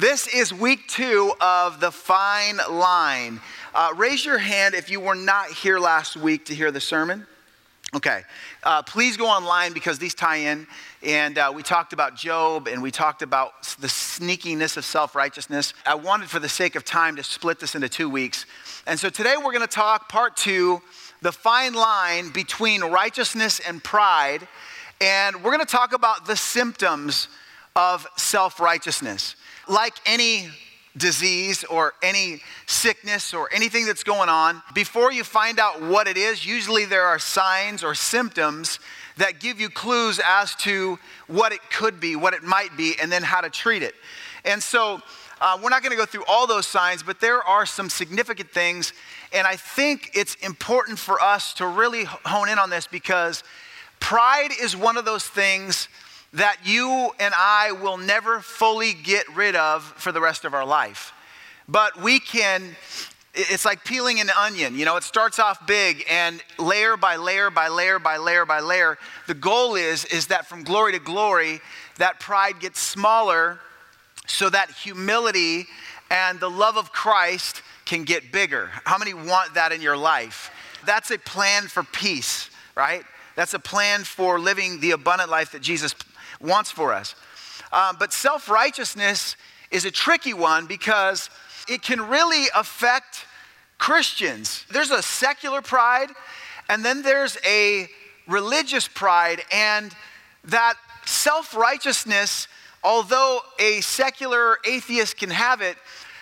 This is week two of the fine line. Uh, raise your hand if you were not here last week to hear the sermon. Okay, uh, please go online because these tie in. And uh, we talked about Job and we talked about the sneakiness of self righteousness. I wanted, for the sake of time, to split this into two weeks. And so today we're going to talk part two the fine line between righteousness and pride. And we're going to talk about the symptoms of self righteousness. Like any disease or any sickness or anything that's going on, before you find out what it is, usually there are signs or symptoms that give you clues as to what it could be, what it might be, and then how to treat it. And so uh, we're not going to go through all those signs, but there are some significant things. And I think it's important for us to really hone in on this because pride is one of those things that you and I will never fully get rid of for the rest of our life. But we can, it's like peeling an onion. You know, it starts off big and layer by layer by layer by layer by layer. The goal is, is that from glory to glory, that pride gets smaller so that humility and the love of Christ can get bigger. How many want that in your life? That's a plan for peace, right? That's a plan for living the abundant life that Jesus wants for us. Um, but self righteousness is a tricky one because it can really affect Christians. There's a secular pride, and then there's a religious pride, and that self righteousness, although a secular atheist can have it,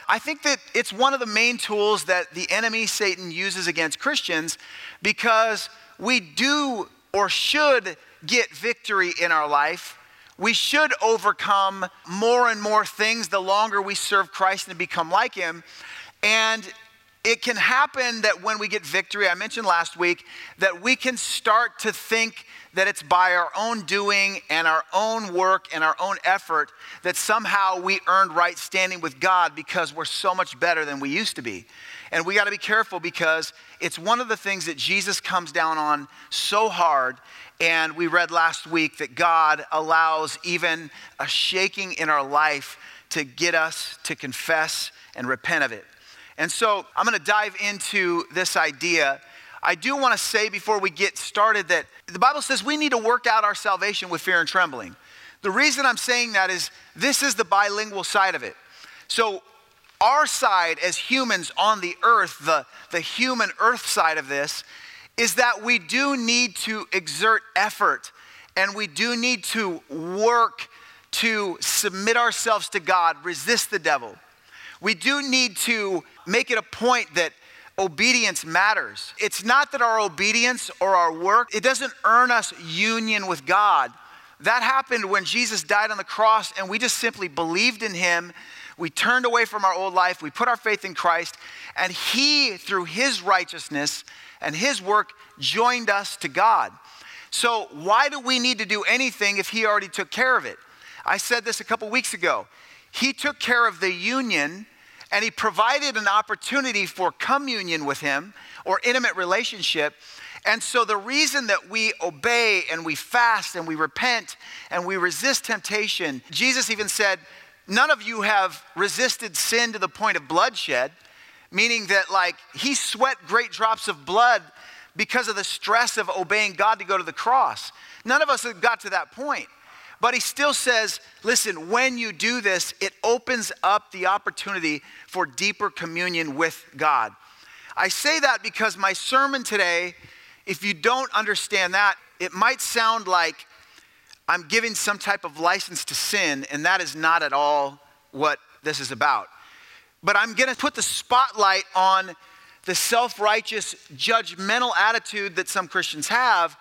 I think that it's one of the main tools that the enemy, Satan, uses against Christians because we do or should get victory in our life we should overcome more and more things the longer we serve Christ and become like Him. And it can happen that when we get victory, I mentioned last week, that we can start to think that it's by our own doing and our own work and our own effort that somehow we earned right standing with God because we're so much better than we used to be. And we got to be careful because it's one of the things that Jesus comes down on so hard and we read last week that God allows even a shaking in our life to get us to confess and repent of it. And so I'm going to dive into this idea. I do want to say before we get started that the Bible says we need to work out our salvation with fear and trembling. The reason I'm saying that is this is the bilingual side of it. So, our side as humans on the earth, the, the human earth side of this, is that we do need to exert effort and we do need to work to submit ourselves to God, resist the devil. We do need to make it a point that obedience matters. It's not that our obedience or our work, it doesn't earn us union with God. That happened when Jesus died on the cross and we just simply believed in him. We turned away from our old life, we put our faith in Christ, and he through his righteousness and his work joined us to God. So, why do we need to do anything if he already took care of it? I said this a couple weeks ago. He took care of the union and he provided an opportunity for communion with him or intimate relationship. And so, the reason that we obey and we fast and we repent and we resist temptation, Jesus even said, None of you have resisted sin to the point of bloodshed meaning that like he sweat great drops of blood because of the stress of obeying God to go to the cross. None of us have got to that point. But he still says, listen, when you do this, it opens up the opportunity for deeper communion with God. I say that because my sermon today, if you don't understand that, it might sound like I'm giving some type of license to sin, and that is not at all what this is about. But I'm going to put the spotlight on the self righteous, judgmental attitude that some Christians have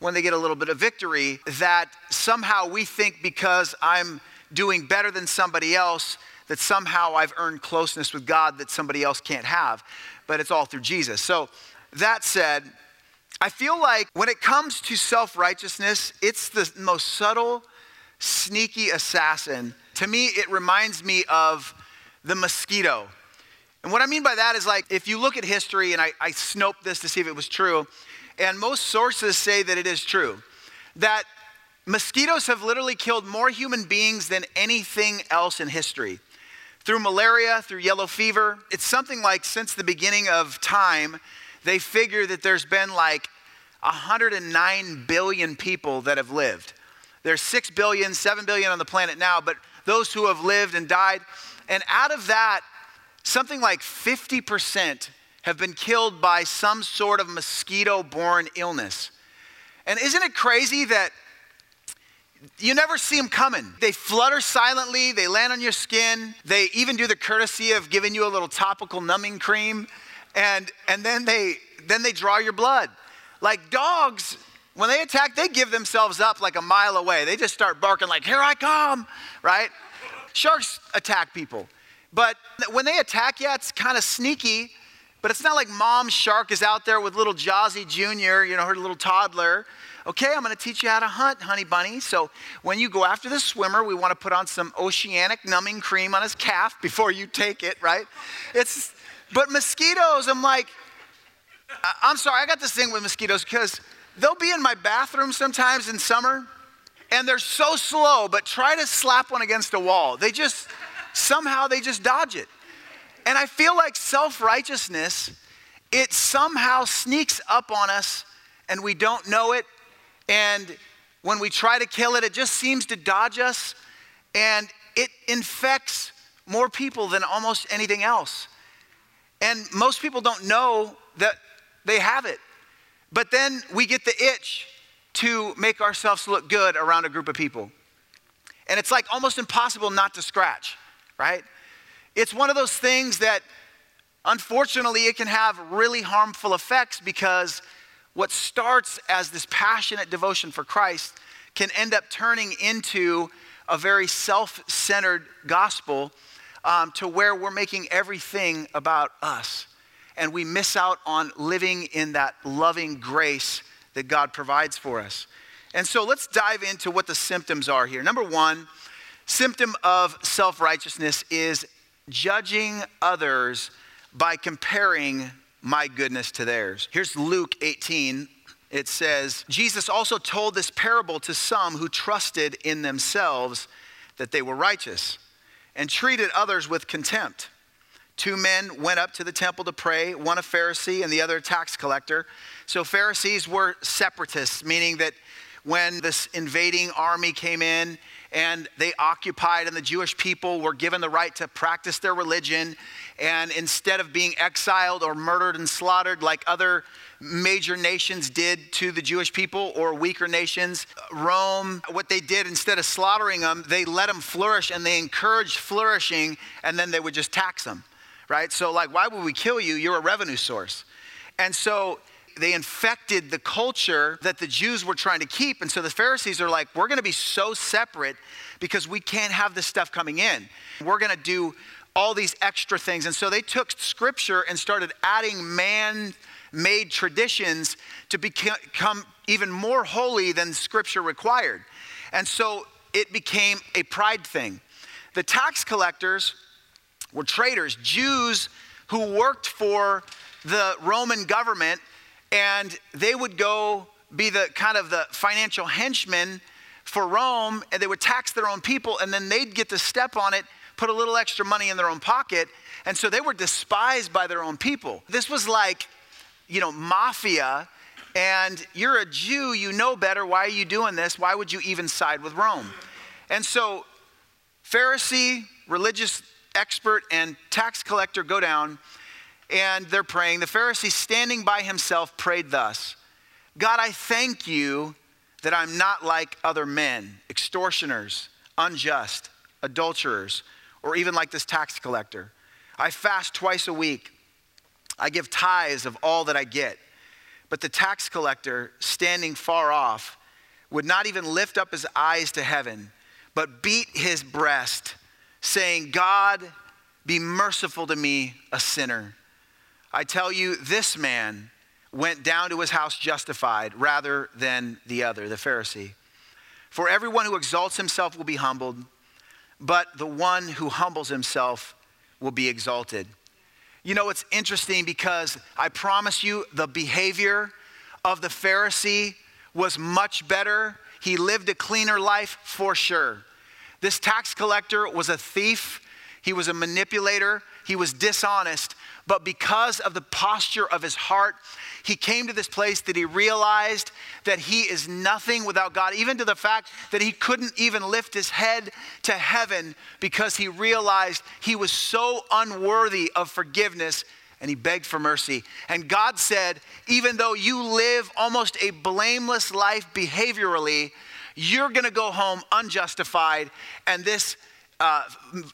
when they get a little bit of victory, that somehow we think because I'm doing better than somebody else, that somehow I've earned closeness with God that somebody else can't have. But it's all through Jesus. So, that said, I feel like when it comes to self righteousness, it's the most subtle, sneaky assassin. To me, it reminds me of the mosquito. And what I mean by that is like, if you look at history, and I, I snoped this to see if it was true, and most sources say that it is true, that mosquitoes have literally killed more human beings than anything else in history. through malaria, through yellow fever. It's something like since the beginning of time, they figure that there's been like 109 billion people that have lived. There's 6 billion, 7 billion on the planet now, but those who have lived and died. And out of that, something like 50% have been killed by some sort of mosquito borne illness. And isn't it crazy that you never see them coming? They flutter silently, they land on your skin, they even do the courtesy of giving you a little topical numbing cream, and, and then, they, then they draw your blood. Like dogs, when they attack, they give themselves up like a mile away. They just start barking, like, here I come, right? Sharks attack people. But when they attack, yeah, it's kind of sneaky, but it's not like mom shark is out there with little Jazzy Jr., you know, her little toddler. Okay, I'm going to teach you how to hunt, honey bunny. So when you go after the swimmer, we want to put on some oceanic numbing cream on his calf before you take it, right? It's, but mosquitoes, I'm like, I'm sorry, I got this thing with mosquitoes because they'll be in my bathroom sometimes in summer and they're so slow, but try to slap one against a wall. They just, somehow they just dodge it. And I feel like self righteousness, it somehow sneaks up on us and we don't know it. And when we try to kill it, it just seems to dodge us and it infects more people than almost anything else. And most people don't know that they have it. But then we get the itch to make ourselves look good around a group of people. And it's like almost impossible not to scratch, right? It's one of those things that unfortunately it can have really harmful effects because what starts as this passionate devotion for Christ can end up turning into a very self centered gospel um, to where we're making everything about us and we miss out on living in that loving grace that God provides for us. And so let's dive into what the symptoms are here. Number one, symptom of self righteousness is judging others by comparing my goodness to theirs. Here's Luke 18. It says, Jesus also told this parable to some who trusted in themselves that they were righteous and treated others with contempt. Two men went up to the temple to pray, one a Pharisee and the other a tax collector. So, Pharisees were separatists, meaning that when this invading army came in and they occupied, and the Jewish people were given the right to practice their religion, and instead of being exiled or murdered and slaughtered like other major nations did to the Jewish people or weaker nations. Rome, what they did instead of slaughtering them, they let them flourish and they encouraged flourishing and then they would just tax them right? So, like, why would we kill you? You're a revenue source. And so they infected the culture that the Jews were trying to keep. And so the Pharisees are like, we're going to be so separate because we can't have this stuff coming in. We're going to do all these extra things. And so they took scripture and started adding man made traditions to become even more holy than scripture required. And so it became a pride thing. The tax collectors were traitors, Jews who worked for the Roman government, and they would go be the kind of the financial henchmen for Rome, and they would tax their own people, and then they'd get to step on it, put a little extra money in their own pocket, and so they were despised by their own people. This was like, you know, mafia, and you're a Jew, you know better. Why are you doing this? Why would you even side with Rome? And so, Pharisee, religious expert and tax collector go down and they're praying. The Pharisee, standing by himself, prayed thus God, I thank you that I'm not like other men, extortioners, unjust, adulterers, or even like this tax collector. I fast twice a week. I give tithes of all that I get. But the tax collector, standing far off, would not even lift up his eyes to heaven, but beat his breast saying, God, be merciful to me, a sinner. I tell you, this man went down to his house justified rather than the other, the Pharisee. For everyone who exalts himself will be humbled, but the one who humbles himself will be exalted. You know, it's interesting because I promise you the behavior of the Pharisee was much better. He lived a cleaner life for sure. This tax collector was a thief. He was a manipulator. He was dishonest. But because of the posture of his heart, he came to this place that he realized that he is nothing without God, even to the fact that he couldn't even lift his head to heaven because he realized he was so unworthy of forgiveness and he begged for mercy. And God said, even though you live almost a blameless life behaviorally, you're gonna go home unjustified, and this uh,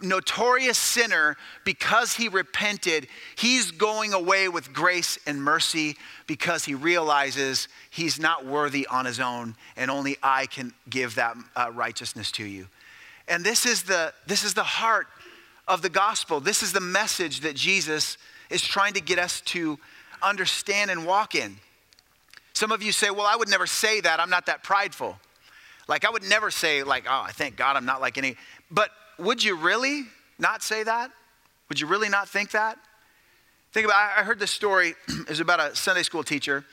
notorious sinner, because he repented, he's going away with grace and mercy because he realizes he's not worthy on his own, and only I can give that uh, righteousness to you. And this is the this is the heart of the gospel. This is the message that Jesus is trying to get us to understand and walk in. Some of you say, "Well, I would never say that. I'm not that prideful." Like I would never say like, "Oh, I thank God I'm not like any." But would you really not say that? Would you really not think that? Think about I heard this story it was about a Sunday school teacher.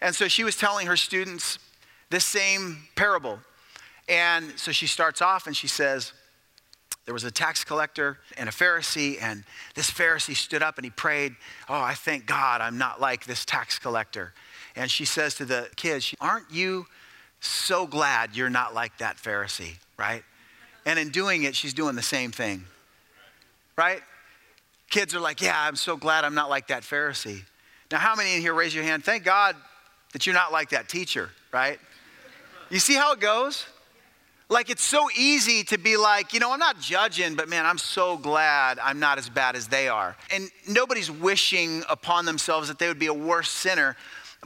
And so she was telling her students this same parable. And so she starts off and she says, there was a tax collector and a Pharisee, and this Pharisee stood up and he prayed, Oh, I thank God I'm not like this tax collector. And she says to the kids, Aren't you so glad you're not like that Pharisee, right? And in doing it, she's doing the same thing. Right? Kids are like, yeah, I'm so glad I'm not like that Pharisee. Now, how many in here raise your hand? Thank God that you're not like that teacher, right? You see how it goes? Like, it's so easy to be like, you know, I'm not judging, but man, I'm so glad I'm not as bad as they are. And nobody's wishing upon themselves that they would be a worse sinner.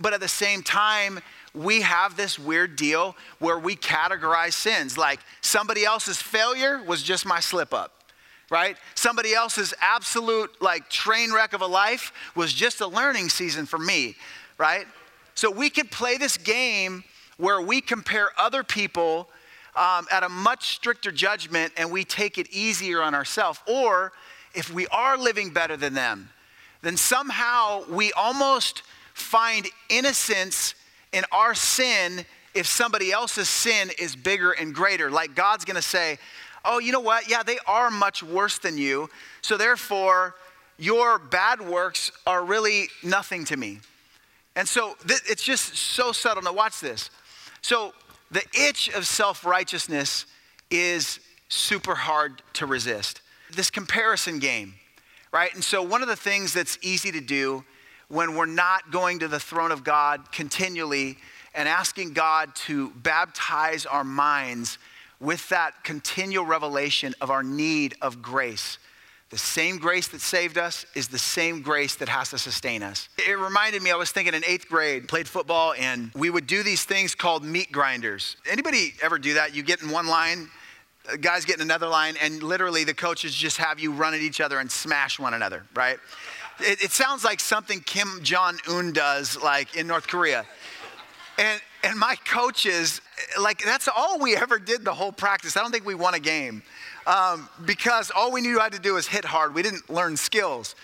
But at the same time, we have this weird deal where we categorize sins. Like somebody else's failure was just my slip up right? Somebody else's absolute like train wreck of a life was just a learning season for me right? So we can play this game where we compare other people um, at a much stricter judgment and we take it easier on ourselves. Or if we are living better than them then somehow we almost find innocence in our sin if somebody else's sin is bigger and greater. Like God's gonna say, oh, you know what? Yeah, they are much worse than you. So therefore, your bad works are really nothing to me. And so th- it's just so subtle. Now, watch this. So the itch of self righteousness is super hard to resist. This comparison game, right? And so, one of the things that's easy to do when we're not going to the throne of God continually and asking God to baptize our minds with that continual revelation of our need of grace. The same grace that saved us is the same grace that has to sustain us. It reminded me, I was thinking in eighth grade, played football, and we would do these things called meat grinders. Anybody ever do that? You get in one line, guys get in another line, and literally the coaches just have you run at each other and smash one another, right? It, it sounds like something Kim Jong Un does, like in North Korea. And and my coaches, like that's all we ever did the whole practice. I don't think we won a game um, because all we knew how to do was hit hard. We didn't learn skills,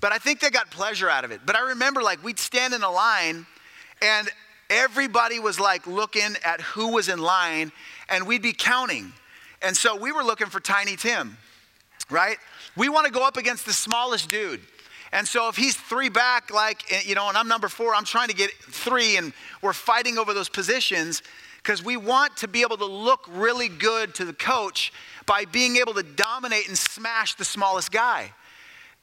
but I think they got pleasure out of it. But I remember like we'd stand in a line, and everybody was like looking at who was in line, and we'd be counting. And so we were looking for Tiny Tim, right? We want to go up against the smallest dude. And so if he's three back, like, eh, you know, and I'm number four, I'm trying to get three, and we're fighting over those positions because we want to be able to look really good to the coach by being able to dominate and smash the smallest guy.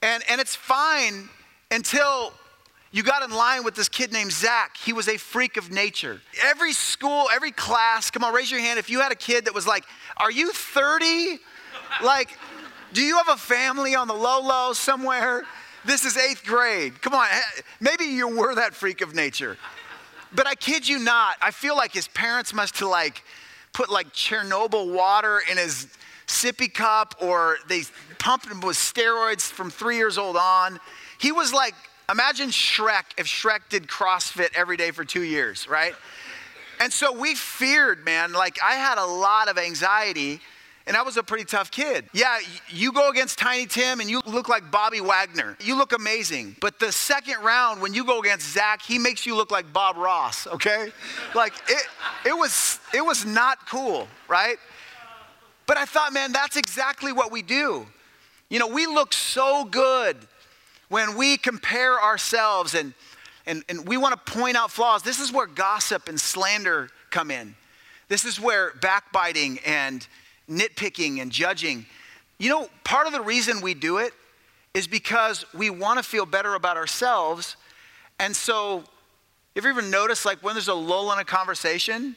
And, and it's fine until you got in line with this kid named Zach. He was a freak of nature. Every school, every class, come on, raise your hand if you had a kid that was like, Are you 30? like, do you have a family on the low low somewhere? This is eighth grade. Come on, eh, maybe you were that freak of nature. But I kid you not, I feel like his parents must have like put like Chernobyl water in his sippy cup or they pumped him with steroids from three years old on. He was like, imagine Shrek if Shrek did CrossFit every day for two years, right? And so we feared, man, like I had a lot of anxiety and I was a pretty tough kid. Yeah, you go against Tiny Tim and you look like Bobby Wagner. You look amazing. But the second round, when you go against Zach, he makes you look like Bob Ross, okay? like it, it was it was not cool, right? But I thought, man, that's exactly what we do. You know, we look so good when we compare ourselves and, and, and we want to point out flaws. This is where gossip and slander come in. This is where backbiting and nitpicking and judging. You know, part of the reason we do it is because we want to feel better about ourselves. And so, if you ever notice, like when there's a lull in a conversation,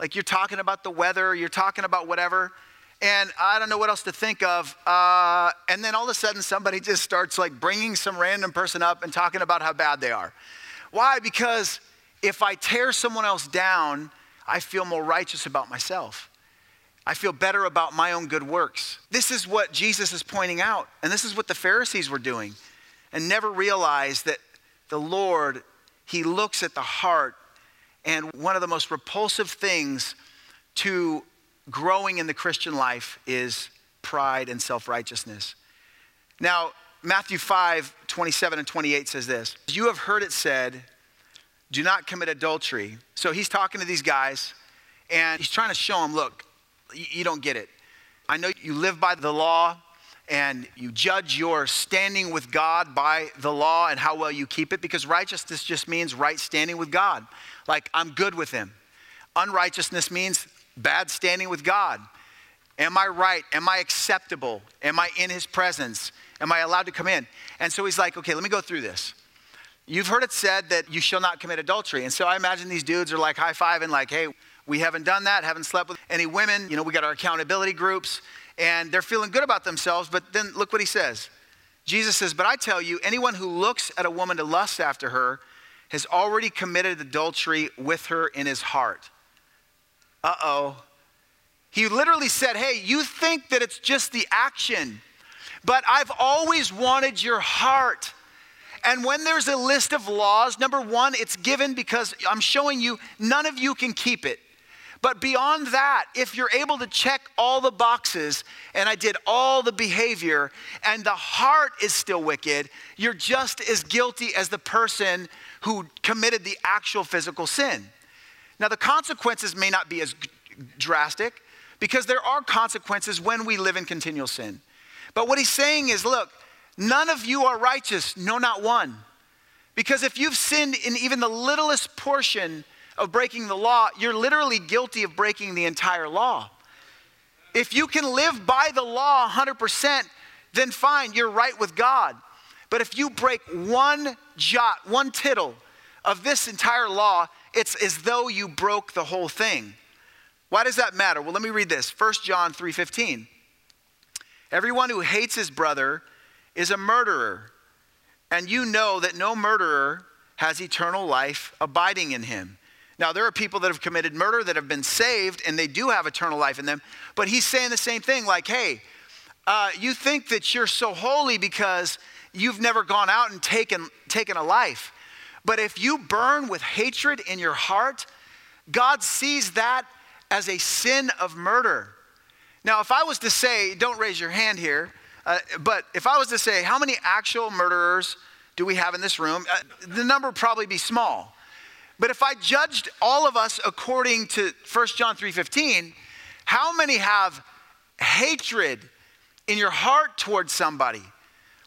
like you're talking about the weather, you're talking about whatever, and I don't know what else to think of. Uh, and then all of a sudden, somebody just starts like bringing some random person up and talking about how bad they are. Why? Because if I tear someone else down, I feel more righteous about myself. I feel better about my own good works. This is what Jesus is pointing out, and this is what the Pharisees were doing, and never realized that the Lord, He looks at the heart, and one of the most repulsive things to growing in the Christian life is pride and self righteousness. Now, Matthew 5 27 and 28 says this You have heard it said, do not commit adultery. So he's talking to these guys, and he's trying to show them look, you don't get it. I know you live by the law and you judge your standing with God by the law and how well you keep it because righteousness just means right standing with God. Like, I'm good with Him. Unrighteousness means bad standing with God. Am I right? Am I acceptable? Am I in His presence? Am I allowed to come in? And so he's like, okay, let me go through this. You've heard it said that you shall not commit adultery. And so I imagine these dudes are like high fiving, like, hey, we haven't done that, haven't slept with any women. You know, we got our accountability groups, and they're feeling good about themselves. But then look what he says Jesus says, But I tell you, anyone who looks at a woman to lust after her has already committed adultery with her in his heart. Uh oh. He literally said, Hey, you think that it's just the action, but I've always wanted your heart. And when there's a list of laws, number one, it's given because I'm showing you none of you can keep it. But beyond that, if you're able to check all the boxes and I did all the behavior and the heart is still wicked, you're just as guilty as the person who committed the actual physical sin. Now, the consequences may not be as drastic because there are consequences when we live in continual sin. But what he's saying is look, none of you are righteous, no, not one. Because if you've sinned in even the littlest portion, of breaking the law, you're literally guilty of breaking the entire law. If you can live by the law 100%, then fine, you're right with God. But if you break one jot, one tittle of this entire law, it's as though you broke the whole thing. Why does that matter? Well, let me read this. 1 John 3:15. Everyone who hates his brother is a murderer, and you know that no murderer has eternal life abiding in him. Now, there are people that have committed murder that have been saved and they do have eternal life in them, but he's saying the same thing like, hey, uh, you think that you're so holy because you've never gone out and taken, taken a life. But if you burn with hatred in your heart, God sees that as a sin of murder. Now, if I was to say, don't raise your hand here, uh, but if I was to say, how many actual murderers do we have in this room? Uh, the number would probably be small. But if I judged all of us according to 1 John 3:15, how many have hatred in your heart towards somebody?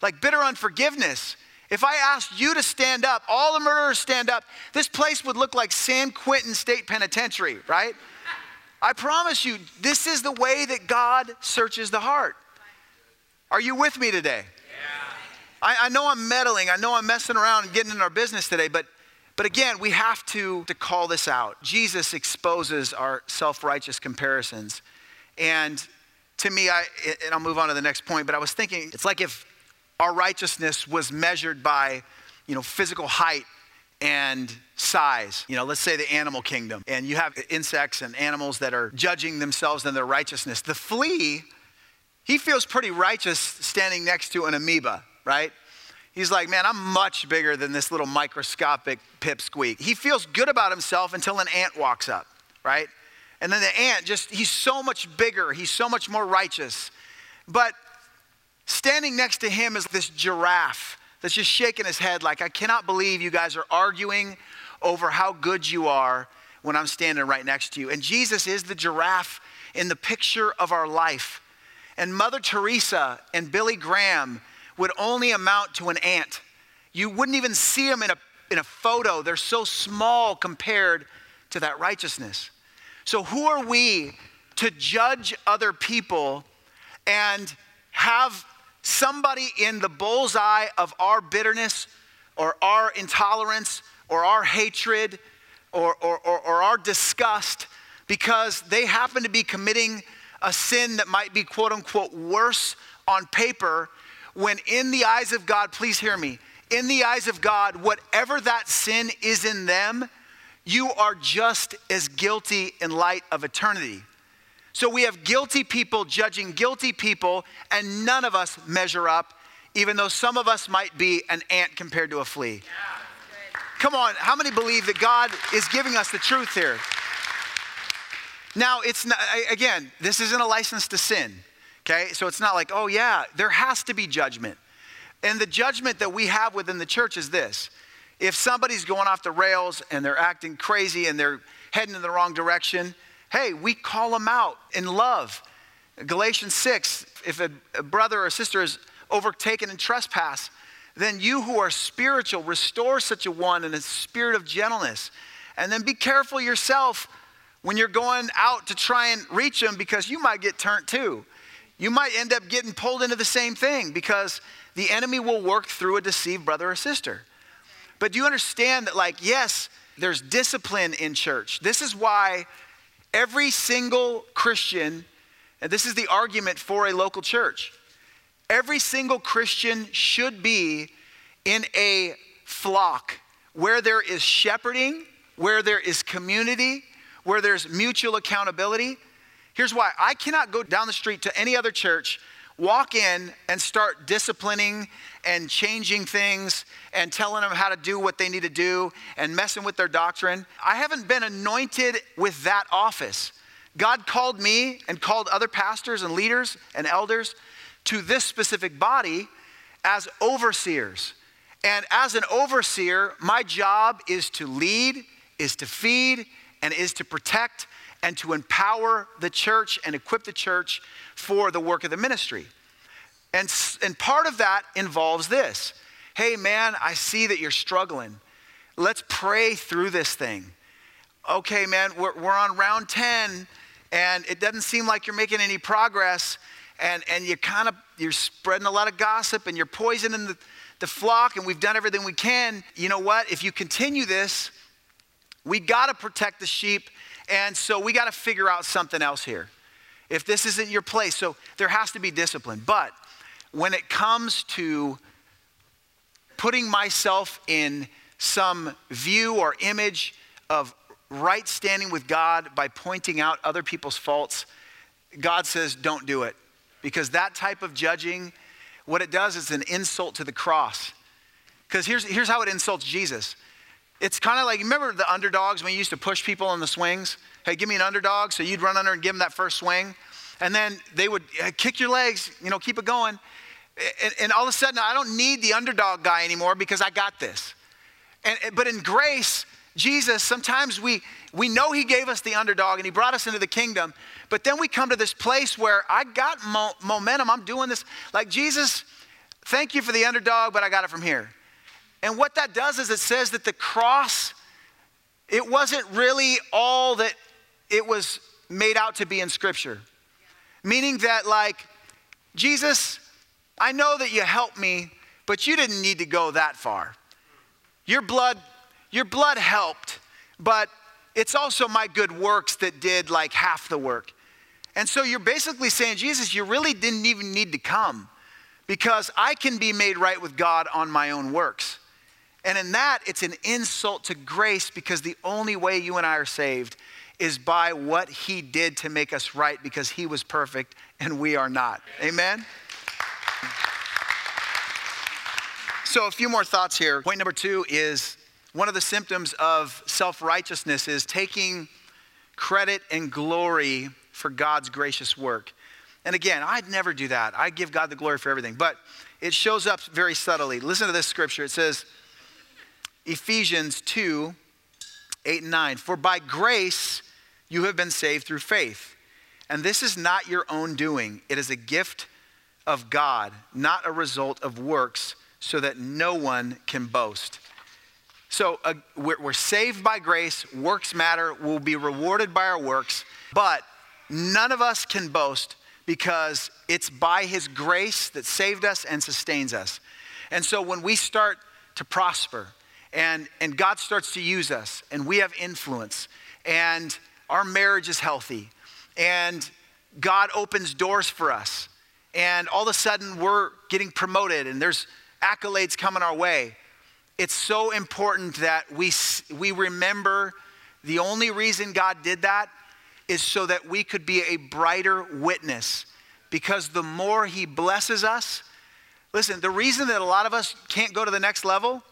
Like bitter unforgiveness. If I asked you to stand up, all the murderers stand up, this place would look like San Quentin State Penitentiary, right? I promise you, this is the way that God searches the heart. Are you with me today? Yeah. I, I know I'm meddling. I know I'm messing around and getting in our business today, but but again, we have to, to call this out. Jesus exposes our self righteous comparisons. And to me, I, and I'll move on to the next point, but I was thinking it's like if our righteousness was measured by, you know, physical height and size. You know, let's say the animal kingdom, and you have insects and animals that are judging themselves and their righteousness. The flea, he feels pretty righteous standing next to an amoeba, right? He's like, man, I'm much bigger than this little microscopic pipsqueak. He feels good about himself until an ant walks up, right? And then the ant just, he's so much bigger, he's so much more righteous. But standing next to him is this giraffe that's just shaking his head like, I cannot believe you guys are arguing over how good you are when I'm standing right next to you. And Jesus is the giraffe in the picture of our life. and Mother Teresa and Billy Graham would only amount to an ant. You wouldn't even see them in a, in a photo. They're so small compared to that righteousness. So, who are we to judge other people and have somebody in the bullseye of our bitterness or our intolerance or our hatred or, or, or, or, our disgust because they happen to be committing a sin that might be quote unquote worse on paper when in the eyes of God, please hear me, in the eyes of God, whatever that sin is in them, you are just as guilty in light of eternity. So we have guilty people judging guilty people, and none of us measure up, even though some of us might be an ant compared to a flea. Come on, how many believe that God is giving us the truth here? Now, it's not, again, this isn't a license to sin, okay? So it's not like, oh, yeah, there has to be judgment. And the judgment that we have within the church is this if somebody's going off the rails and they're acting crazy and they're heading in the wrong direction, hey, we call them out in love. Galatians 6 if a, a brother or sister is overtaken in trespass, then you who are spiritual, restore such a one in a spirit of gentleness. And then be careful yourself when you're going out to try and reach them because you might get turned too. You might end up getting pulled into the same thing because the enemy will work through a deceived brother or sister. But do you understand that, like, yes, there's discipline in church? This is why every single Christian, and this is the argument for a local church, every single Christian should be in a flock where there is shepherding, where there is community, where there's mutual accountability. Here's why I cannot go down the street to any other church, walk in, and start disciplining and changing things and telling them how to do what they need to do and messing with their doctrine. I haven't been anointed with that office. God called me and called other pastors and leaders and elders to this specific body as overseers. And as an overseer, my job is to lead, is to feed, and is to protect and to empower the church and equip the church for the work of the ministry. And, and part of that involves this hey, man, I see that you're struggling. Let's pray through this thing. Okay, man, we're, we're on round 10 and it doesn't seem like you're making any progress and, and you kind of you're spreading a lot of gossip and you're poisoning the, the flock and we've done everything we can you know what if you continue this we got to protect the sheep, and so we got to figure out something else here. If this isn't your place, so there has to be discipline. But when it comes to putting myself in some view or image of right standing with God by pointing out other people's faults, God says, don't do it. Because that type of judging, what it does is an insult to the cross. Because here's, here's how it insults Jesus it's kind of like, remember the underdogs when you used to push people on the swings? Hey, give me an underdog. So you'd run under and give them that first swing. And then they would uh, kick your legs, you know, keep it going. And, and all of a sudden, I don't need the underdog guy anymore because I got this. And, but in grace, Jesus, sometimes we, we know He gave us the underdog and He brought us into the kingdom, but then we come to this place where I got mo- momentum. I'm doing this. Like, Jesus, thank you for the underdog, but I got it from here. And what that does is it says that the cross, it wasn't really all that it was made out to be in Scripture. Meaning that, like, Jesus, I know that you helped me, but you didn't need to go that far. Your blood, your blood helped, but it's also my good works that did like half the work. And so you're basically saying, Jesus, you really didn't even need to come because I can be made right with God on my own works. And in that, it's an insult to grace because the only way you and I are saved is by what he did to make us right because he was perfect and we are not. Amen? So, a few more thoughts here. Point number two is one of the symptoms of self righteousness is taking credit and glory for God's gracious work. And again, I'd never do that. I give God the glory for everything, but it shows up very subtly. Listen to this scripture. It says, Ephesians 2 8 and 9. For by grace you have been saved through faith. And this is not your own doing, it is a gift of God, not a result of works, so that no one can boast. So uh, we're, we're saved by grace, works matter, we'll be rewarded by our works, but none of us can boast because it's by His grace that saved us and sustains us. And so when we start to prosper and, and God starts to use us and we have influence and our marriage is healthy and God opens doors for us and all of a sudden we're getting promoted and there's accolades coming our way it's so important that we, we remember the only reason God did that is so that we could be a brighter witness. Because the more He blesses us, listen, the reason that a lot of us can't go to the next level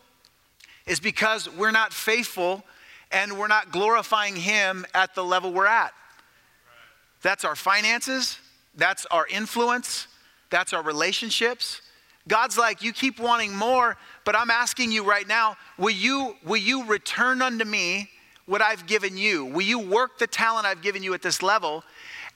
is because we're not faithful and we're not glorifying Him at the level we're at. That's our finances, that's our influence, that's our relationships. God's like, you keep wanting more, but I'm asking you right now, will you, will you return unto me what I've given you? Will you work the talent I've given you at this level?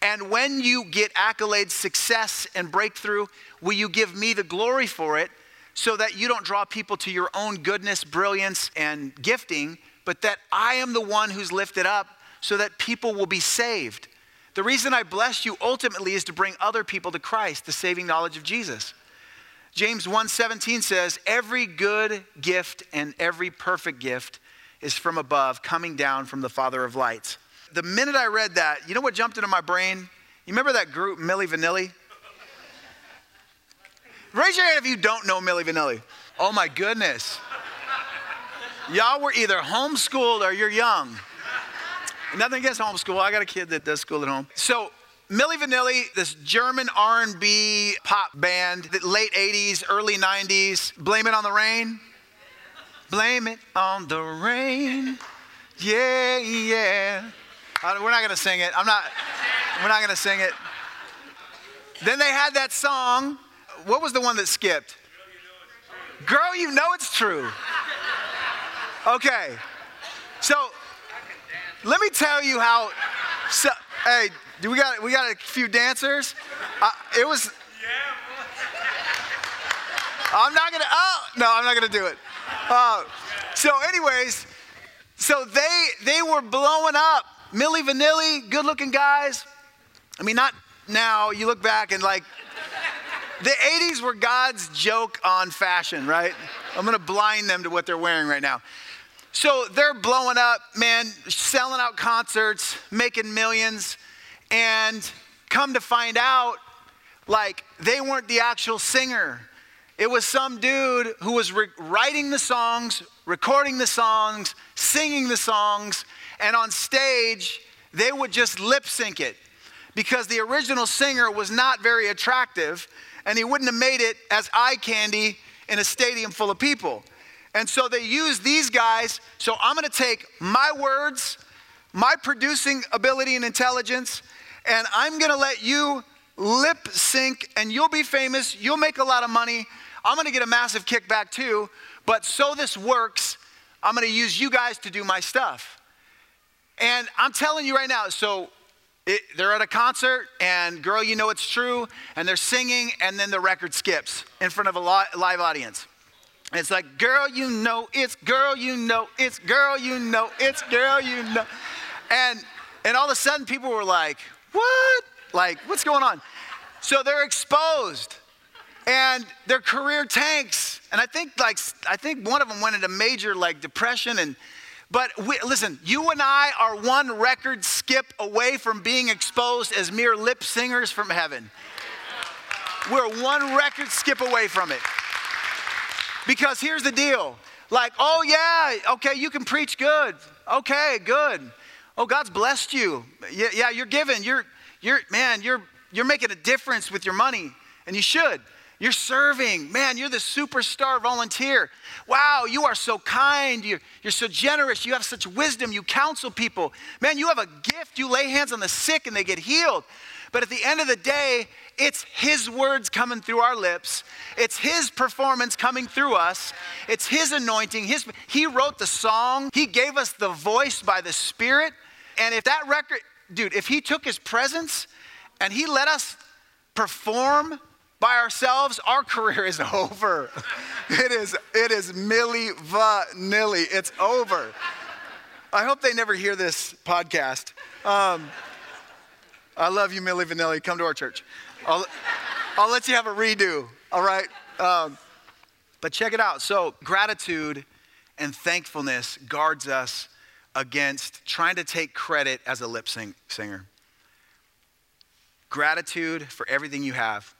And when you get accolades, success, and breakthrough, will you give me the glory for it so that you don't draw people to your own goodness, brilliance, and gifting, but that I am the one who's lifted up so that people will be saved? The reason I bless you ultimately is to bring other people to Christ, the saving knowledge of Jesus. James 1:17 says, "Every good gift and every perfect gift is from above, coming down from the Father of lights." The minute I read that, you know what jumped into my brain? You remember that group Milli Vanilli? Raise your hand if you don't know Milli Vanilli. Oh my goodness. Y'all were either homeschooled or you're young. Nothing against homeschool. I got a kid that does school at home. So Milli Vanilli, this German R&B pop band, late 80s, early 90s. Blame it on the rain. Blame it on the rain. Yeah, yeah. Uh, we're not gonna sing it. I'm not. We're not gonna sing it. Then they had that song. What was the one that skipped? Girl, you know it's true. Okay. So let me tell you how. So, hey, do we got we got a few dancers? Uh, it was. I'm not gonna. Oh no, I'm not gonna do it. Uh, so, anyways, so they they were blowing up. Milli Vanilli, good-looking guys. I mean, not now. You look back and like, the '80s were God's joke on fashion, right? I'm gonna blind them to what they're wearing right now. So they're blowing up, man, selling out concerts, making millions. And come to find out, like, they weren't the actual singer. It was some dude who was re- writing the songs, recording the songs, singing the songs, and on stage, they would just lip sync it because the original singer was not very attractive and he wouldn't have made it as eye candy in a stadium full of people. And so they use these guys. So I'm going to take my words, my producing ability and intelligence, and I'm gonna let you lip sync and you'll be famous, you'll make a lot of money. I'm gonna get a massive kickback too, but so this works, I'm gonna use you guys to do my stuff. And I'm telling you right now, so it, they're at a concert, and girl, you know it's true, and they're singing, and then the record skips in front of a live audience. And it's like, girl, you know it's girl, you know it's girl, you know it's girl, you know. And and all of a sudden people were like, what? Like, what's going on? So they're exposed and their career tanks. And I think like I think one of them went into major like depression and but we, listen, you and I are one record skip away from being exposed as mere lip singers from heaven. We're one record skip away from it. Because here's the deal. Like, oh yeah, okay, you can preach good. Okay, good. Oh, God's blessed you. Yeah, yeah you're giving. You're, you're, man, you're, you're making a difference with your money, and you should. You're serving. Man, you're the superstar volunteer. Wow, you are so kind. You're, you're so generous. You have such wisdom. You counsel people. Man, you have a gift. You lay hands on the sick and they get healed. But at the end of the day, it's His words coming through our lips. It's His performance coming through us. It's His anointing. His, he wrote the song. He gave us the voice by the Spirit. And if that record, dude, if He took His presence and He let us perform by ourselves, our career is over. it is, it is milli vanilli. It's over. I hope they never hear this podcast. Um, I love you, Milli Vanilli. Come to our church. I'll, I'll let you have a redo, all right? Um, but check it out. So, gratitude and thankfulness guards us against trying to take credit as a lip sing- singer. Gratitude for everything you have.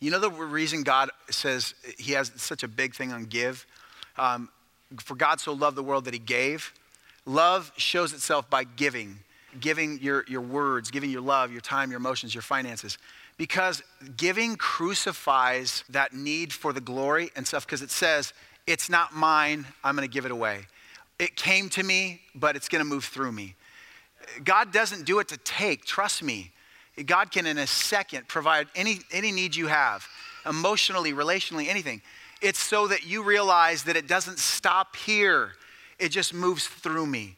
You know the reason God says He has such a big thing on give? Um, for God so loved the world that He gave. Love shows itself by giving, giving your, your words, giving your love, your time, your emotions, your finances. Because giving crucifies that need for the glory and stuff, because it says, it's not mine, I'm gonna give it away. It came to me, but it's gonna move through me. God doesn't do it to take, trust me. God can, in a second, provide any, any need you have, emotionally, relationally, anything. It's so that you realize that it doesn't stop here, it just moves through me.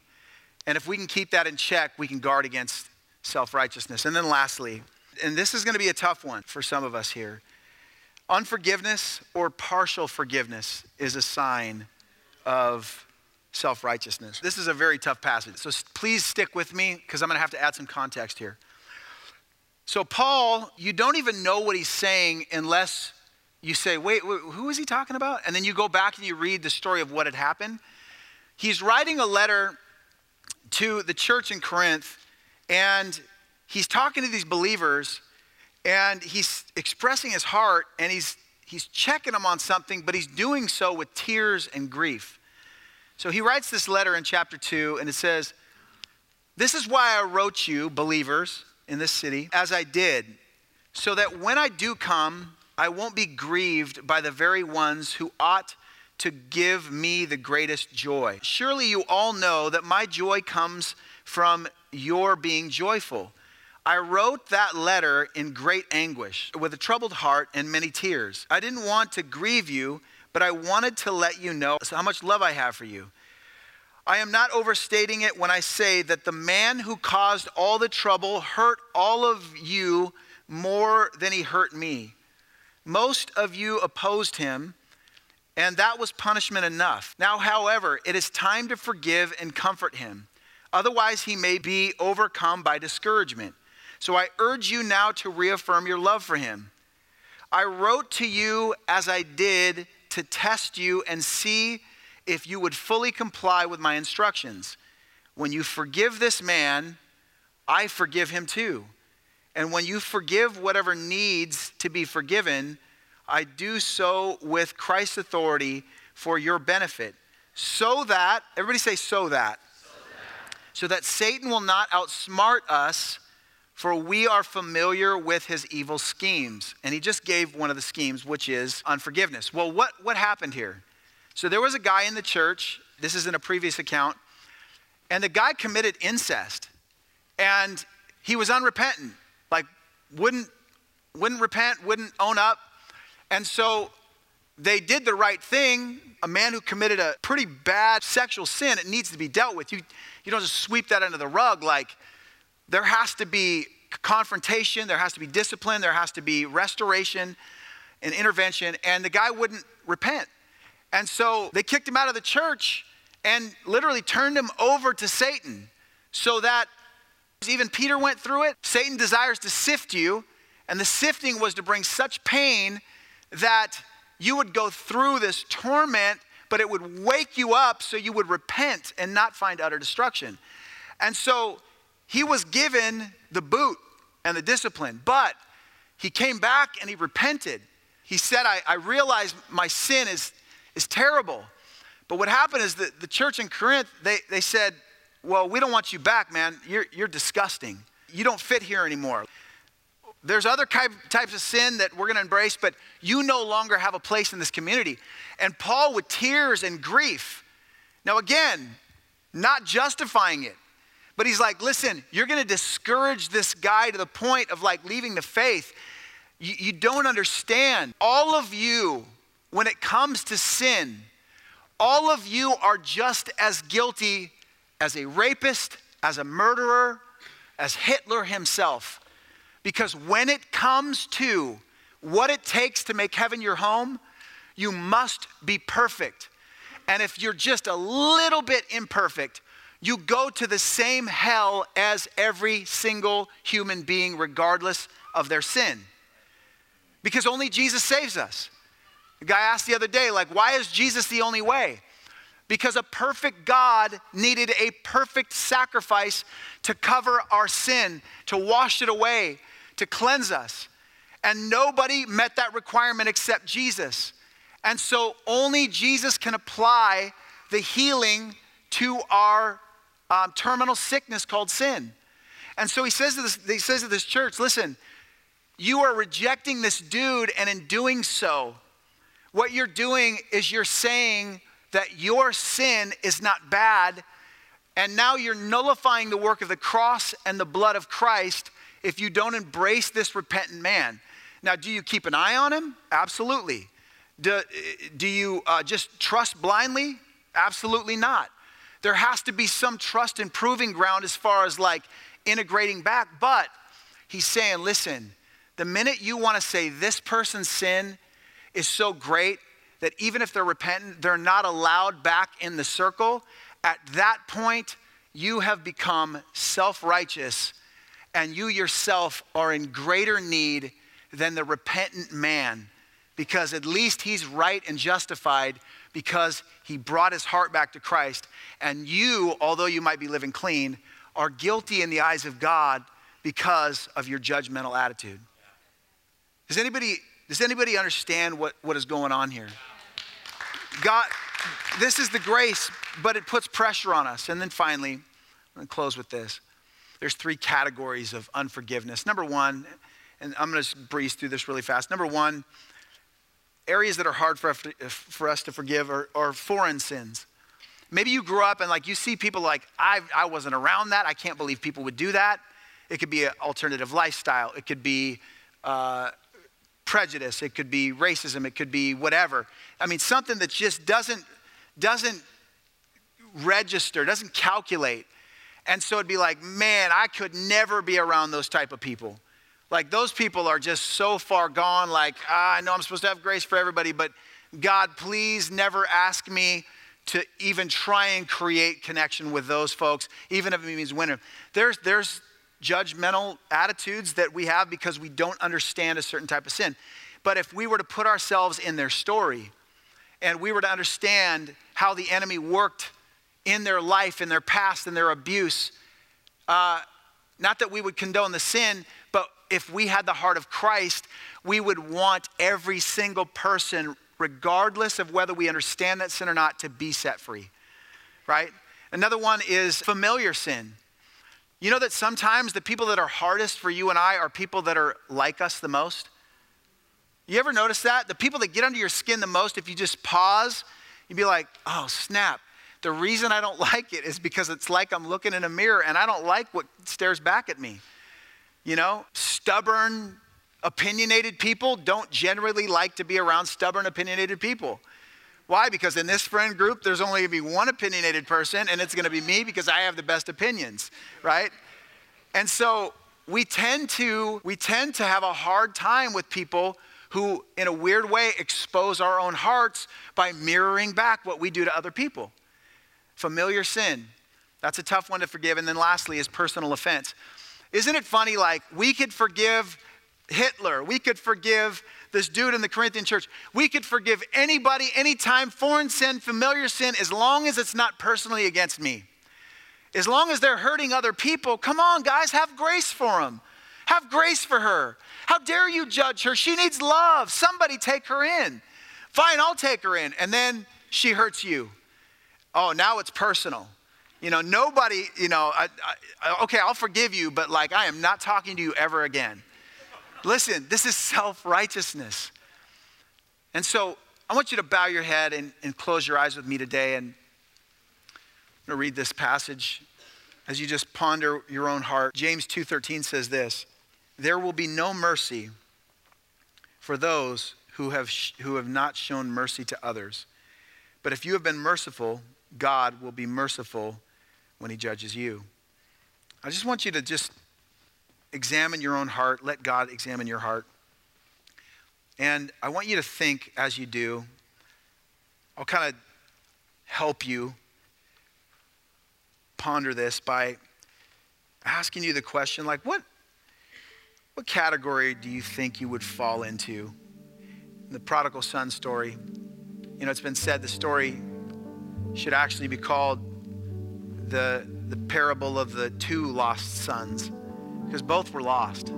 And if we can keep that in check, we can guard against self righteousness. And then, lastly, and this is going to be a tough one for some of us here. Unforgiveness or partial forgiveness is a sign of self righteousness. This is a very tough passage. So please stick with me because I'm going to have to add some context here. So, Paul, you don't even know what he's saying unless you say, wait, wait, who is he talking about? And then you go back and you read the story of what had happened. He's writing a letter to the church in Corinth, and he's talking to these believers and he's expressing his heart and he's he's checking them on something but he's doing so with tears and grief so he writes this letter in chapter 2 and it says this is why i wrote you believers in this city as i did so that when i do come i won't be grieved by the very ones who ought to give me the greatest joy surely you all know that my joy comes from your being joyful I wrote that letter in great anguish, with a troubled heart and many tears. I didn't want to grieve you, but I wanted to let you know how much love I have for you. I am not overstating it when I say that the man who caused all the trouble hurt all of you more than he hurt me. Most of you opposed him, and that was punishment enough. Now, however, it is time to forgive and comfort him. Otherwise, he may be overcome by discouragement. So I urge you now to reaffirm your love for him. I wrote to you as I did to test you and see if you would fully comply with my instructions. When you forgive this man, I forgive him too. And when you forgive whatever needs to be forgiven, I do so with Christ's authority for your benefit. So that, everybody say, so that. So that, Satan will not outsmart us for we are familiar with his evil schemes. And he just gave one of the schemes, which is unforgiveness. Well, what, what happened here? So there was a guy in the church, this is in a previous account, and the guy committed incest. And he was unrepentant, like wouldn't, wouldn't repent, wouldn't own up. And so they did the right thing. A man who committed a pretty bad sexual sin, it needs to be dealt with. You, you don't just sweep that under the rug like, there has to be confrontation, there has to be discipline, there has to be restoration and intervention, and the guy wouldn't repent. And so they kicked him out of the church and literally turned him over to Satan so that even Peter went through it. Satan desires to sift you, and the sifting was to bring such pain that you would go through this torment, but it would wake you up so you would repent and not find utter destruction. And so he was given the boot and the discipline, but he came back and he repented. He said, I, I realize my sin is, is terrible. But what happened is that the church in Corinth, they, they said, Well, we don't want you back, man. You're, you're disgusting. You don't fit here anymore. There's other types of sin that we're going to embrace, but you no longer have a place in this community. And Paul, with tears and grief, now again, not justifying it, but he's like, listen, you're going to discourage this guy to the point of like leaving the faith. You, you don't understand. All of you, when it comes to sin, all of you are just as guilty as a rapist, as a murderer, as Hitler himself. Because when it comes to what it takes to make heaven your home, you must be perfect. And if you're just a little bit imperfect, you go to the same hell as every single human being, regardless of their sin. Because only Jesus saves us. The guy asked the other day, like, why is Jesus the only way? Because a perfect God needed a perfect sacrifice to cover our sin, to wash it away, to cleanse us. And nobody met that requirement except Jesus. And so only Jesus can apply the healing to our um, terminal sickness called sin. And so he says, to this, he says to this church, listen, you are rejecting this dude, and in doing so, what you're doing is you're saying that your sin is not bad, and now you're nullifying the work of the cross and the blood of Christ if you don't embrace this repentant man. Now, do you keep an eye on him? Absolutely. Do, do you uh, just trust blindly? Absolutely not there has to be some trust and proving ground as far as like integrating back. But he's saying, listen, the minute you want to say this person's sin is so great that even if they're repentant, they're not allowed back in the circle, at that point, you have become self righteous and you yourself are in greater need than the repentant man because at least he's right and justified because he brought his heart back to Christ. And you, although you might be living clean, are guilty in the eyes of God because of your judgmental attitude. Does anybody, does anybody understand what, what is going on here? God, this is the grace, but it puts pressure on us. And then finally, I'm going to close with this. There's three categories of unforgiveness. Number one, and I'm going to breeze through this really fast. Number one, areas that are hard for, for us to forgive are, are foreign sins. Maybe you grew up and like you see people like, I, I wasn't around that. I can't believe people would do that. It could be an alternative lifestyle. It could be uh, prejudice. It could be racism. It could be whatever. I mean, something that just doesn't, doesn't register, doesn't calculate. And so it'd be like, man, I could never be around those type of people. Like those people are just so far gone. Like, ah, I know I'm supposed to have grace for everybody, but God, please never ask me to even try and create connection with those folks, even if it means winning. There's, there's judgmental attitudes that we have because we don't understand a certain type of sin. But if we were to put ourselves in their story and we were to understand how the enemy worked in their life, in their past, in their abuse, uh, not that we would condone the sin, but if we had the heart of Christ, we would want every single person, regardless of whether we understand that sin or not, to be set free, right? Another one is familiar sin. You know that sometimes the people that are hardest for you and I are people that are like us the most? You ever notice that? The people that get under your skin the most, if you just pause, you'd be like, oh, snap. The reason I don't like it is because it's like I'm looking in a mirror and I don't like what stares back at me. You know, stubborn, opinionated people don't generally like to be around stubborn, opinionated people. Why? Because in this friend group, there's only going to be one opinionated person, and it's going to be me because I have the best opinions, right? And so we tend to we tend to have a hard time with people who, in a weird way, expose our own hearts by mirroring back what we do to other people. Familiar sin, that's a tough one to forgive. And then lastly is personal offense. Isn't it funny? Like, we could forgive Hitler. We could forgive this dude in the Corinthian church. We could forgive anybody, anytime, foreign sin, familiar sin, as long as it's not personally against me. As long as they're hurting other people, come on, guys, have grace for them. Have grace for her. How dare you judge her? She needs love. Somebody take her in. Fine, I'll take her in. And then she hurts you. Oh, now it's personal. You know, nobody, you know, I, I, okay, I'll forgive you, but like, I am not talking to you ever again. Listen, this is self righteousness. And so I want you to bow your head and, and close your eyes with me today. And I'm going to read this passage as you just ponder your own heart. James 2:13 says this, "There will be no mercy for those who have, sh- who have not shown mercy to others. But if you have been merciful, God will be merciful when he judges you. I just want you to just examine your own heart. Let God examine your heart. And I want you to think as you do, I'll kind of help you ponder this by asking you the question like, what, what category do you think you would fall into? In the prodigal son story, you know, it's been said the story should actually be called the, the parable of the two lost sons, because both were lost.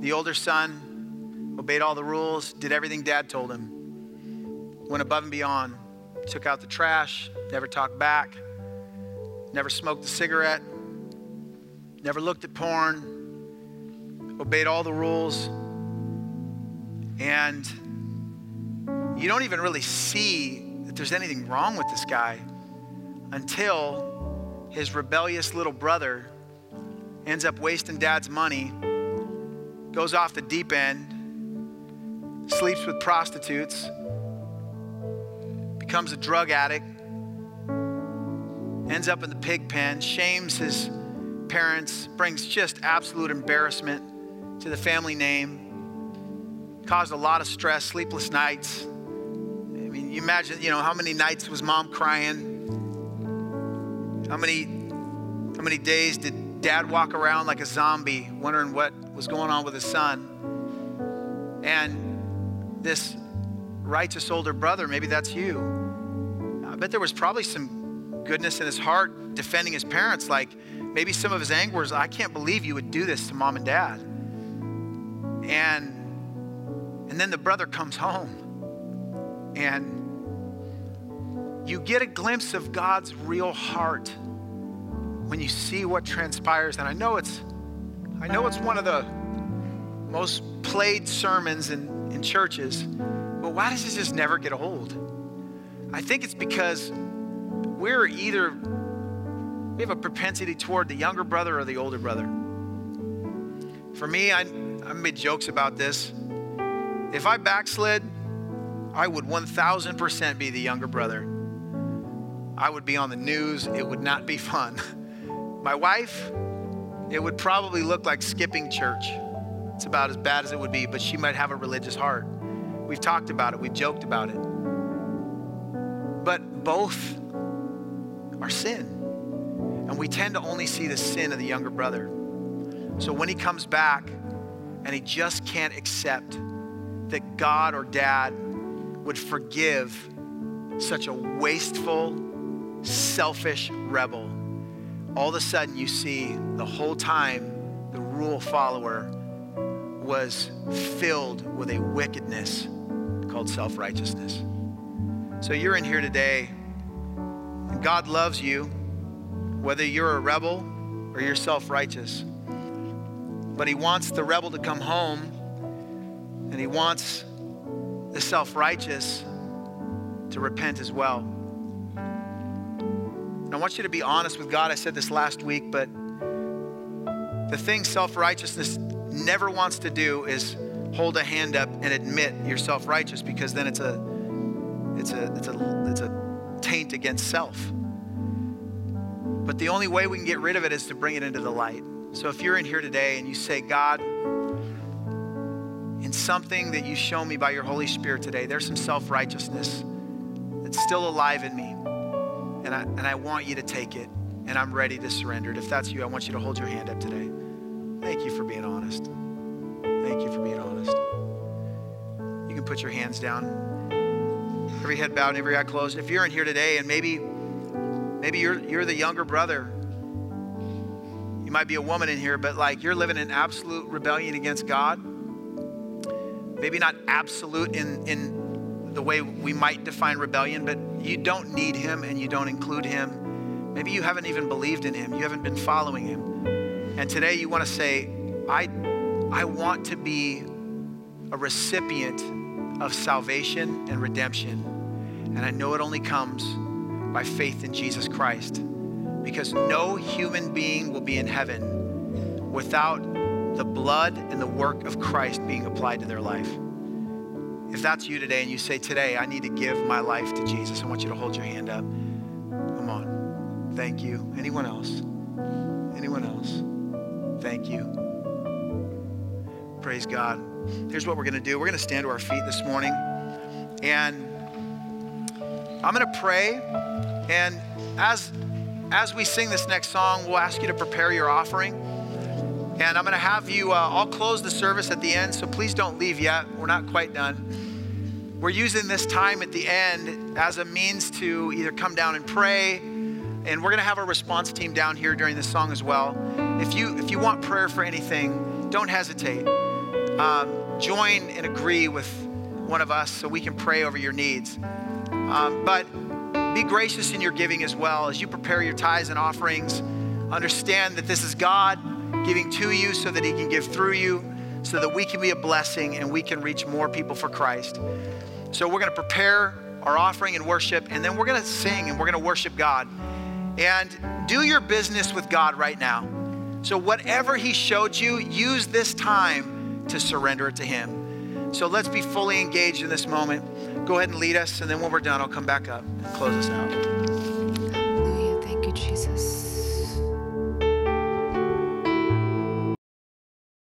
The older son obeyed all the rules, did everything dad told him, went above and beyond, took out the trash, never talked back, never smoked a cigarette, never looked at porn, obeyed all the rules, and you don't even really see that there's anything wrong with this guy until his rebellious little brother ends up wasting dad's money, goes off the deep end, sleeps with prostitutes, becomes a drug addict, ends up in the pig pen, shames his parents, brings just absolute embarrassment to the family name, caused a lot of stress, sleepless nights. I mean, you imagine, you know, how many nights was mom crying? How many, how many days did dad walk around like a zombie, wondering what was going on with his son? And this righteous older brother, maybe that's you. I bet there was probably some goodness in his heart defending his parents. Like maybe some of his anger was, I can't believe you would do this to mom and dad. And and then the brother comes home and you get a glimpse of God's real heart when you see what transpires. And I know it's I know it's one of the most played sermons in, in churches, but why does this just never get old? I think it's because we're either we have a propensity toward the younger brother or the older brother. For me, I, I made jokes about this. If I backslid, I would 1000% be the younger brother. I would be on the news. It would not be fun. My wife, it would probably look like skipping church. It's about as bad as it would be, but she might have a religious heart. We've talked about it, we've joked about it. But both are sin. And we tend to only see the sin of the younger brother. So when he comes back and he just can't accept that God or dad would forgive such a wasteful, selfish rebel, all of a sudden you see the whole time the rule follower was filled with a wickedness called self righteousness. So you're in here today, and God loves you, whether you're a rebel or you're self righteous. But He wants the rebel to come home, and He wants the self righteous to repent as well. I want you to be honest with God. I said this last week, but the thing self righteousness never wants to do is hold a hand up and admit you're self righteous because then it's a it's a it's a it's a taint against self. But the only way we can get rid of it is to bring it into the light. So if you're in here today and you say, God, in something that you show me by your Holy Spirit today, there's some self righteousness that's still alive in me and I, and I want you to take it, and I'm ready to surrender it. If that's you, I want you to hold your hand up today. Thank you for being honest. Thank you for being honest. You can put your hands down. Every head bowed, and every eye closed. If you're in here today and maybe maybe you're you're the younger brother. You might be a woman in here, but like you're living in absolute rebellion against God. Maybe not absolute in in the way we might define rebellion, but you don't need him and you don't include him. Maybe you haven't even believed in him, you haven't been following him. And today you want to say, I, I want to be a recipient of salvation and redemption. And I know it only comes by faith in Jesus Christ. Because no human being will be in heaven without the blood and the work of Christ being applied to their life. If that's you today and you say, Today, I need to give my life to Jesus, I want you to hold your hand up. Come on. Thank you. Anyone else? Anyone else? Thank you. Praise God. Here's what we're going to do we're going to stand to our feet this morning. And I'm going to pray. And as, as we sing this next song, we'll ask you to prepare your offering. And I'm going to have you, uh, I'll close the service at the end, so please don't leave yet. We're not quite done. We're using this time at the end as a means to either come down and pray, and we're going to have our response team down here during this song as well. If you if you want prayer for anything, don't hesitate. Um, join and agree with one of us so we can pray over your needs. Um, but be gracious in your giving as well as you prepare your tithes and offerings. Understand that this is God giving to you so that He can give through you, so that we can be a blessing and we can reach more people for Christ. So we're going to prepare our offering and worship, and then we're going to sing and we're going to worship God. And do your business with God right now. So, whatever He showed you, use this time to surrender it to Him. So, let's be fully engaged in this moment. Go ahead and lead us, and then when we're done, I'll come back up and close us out.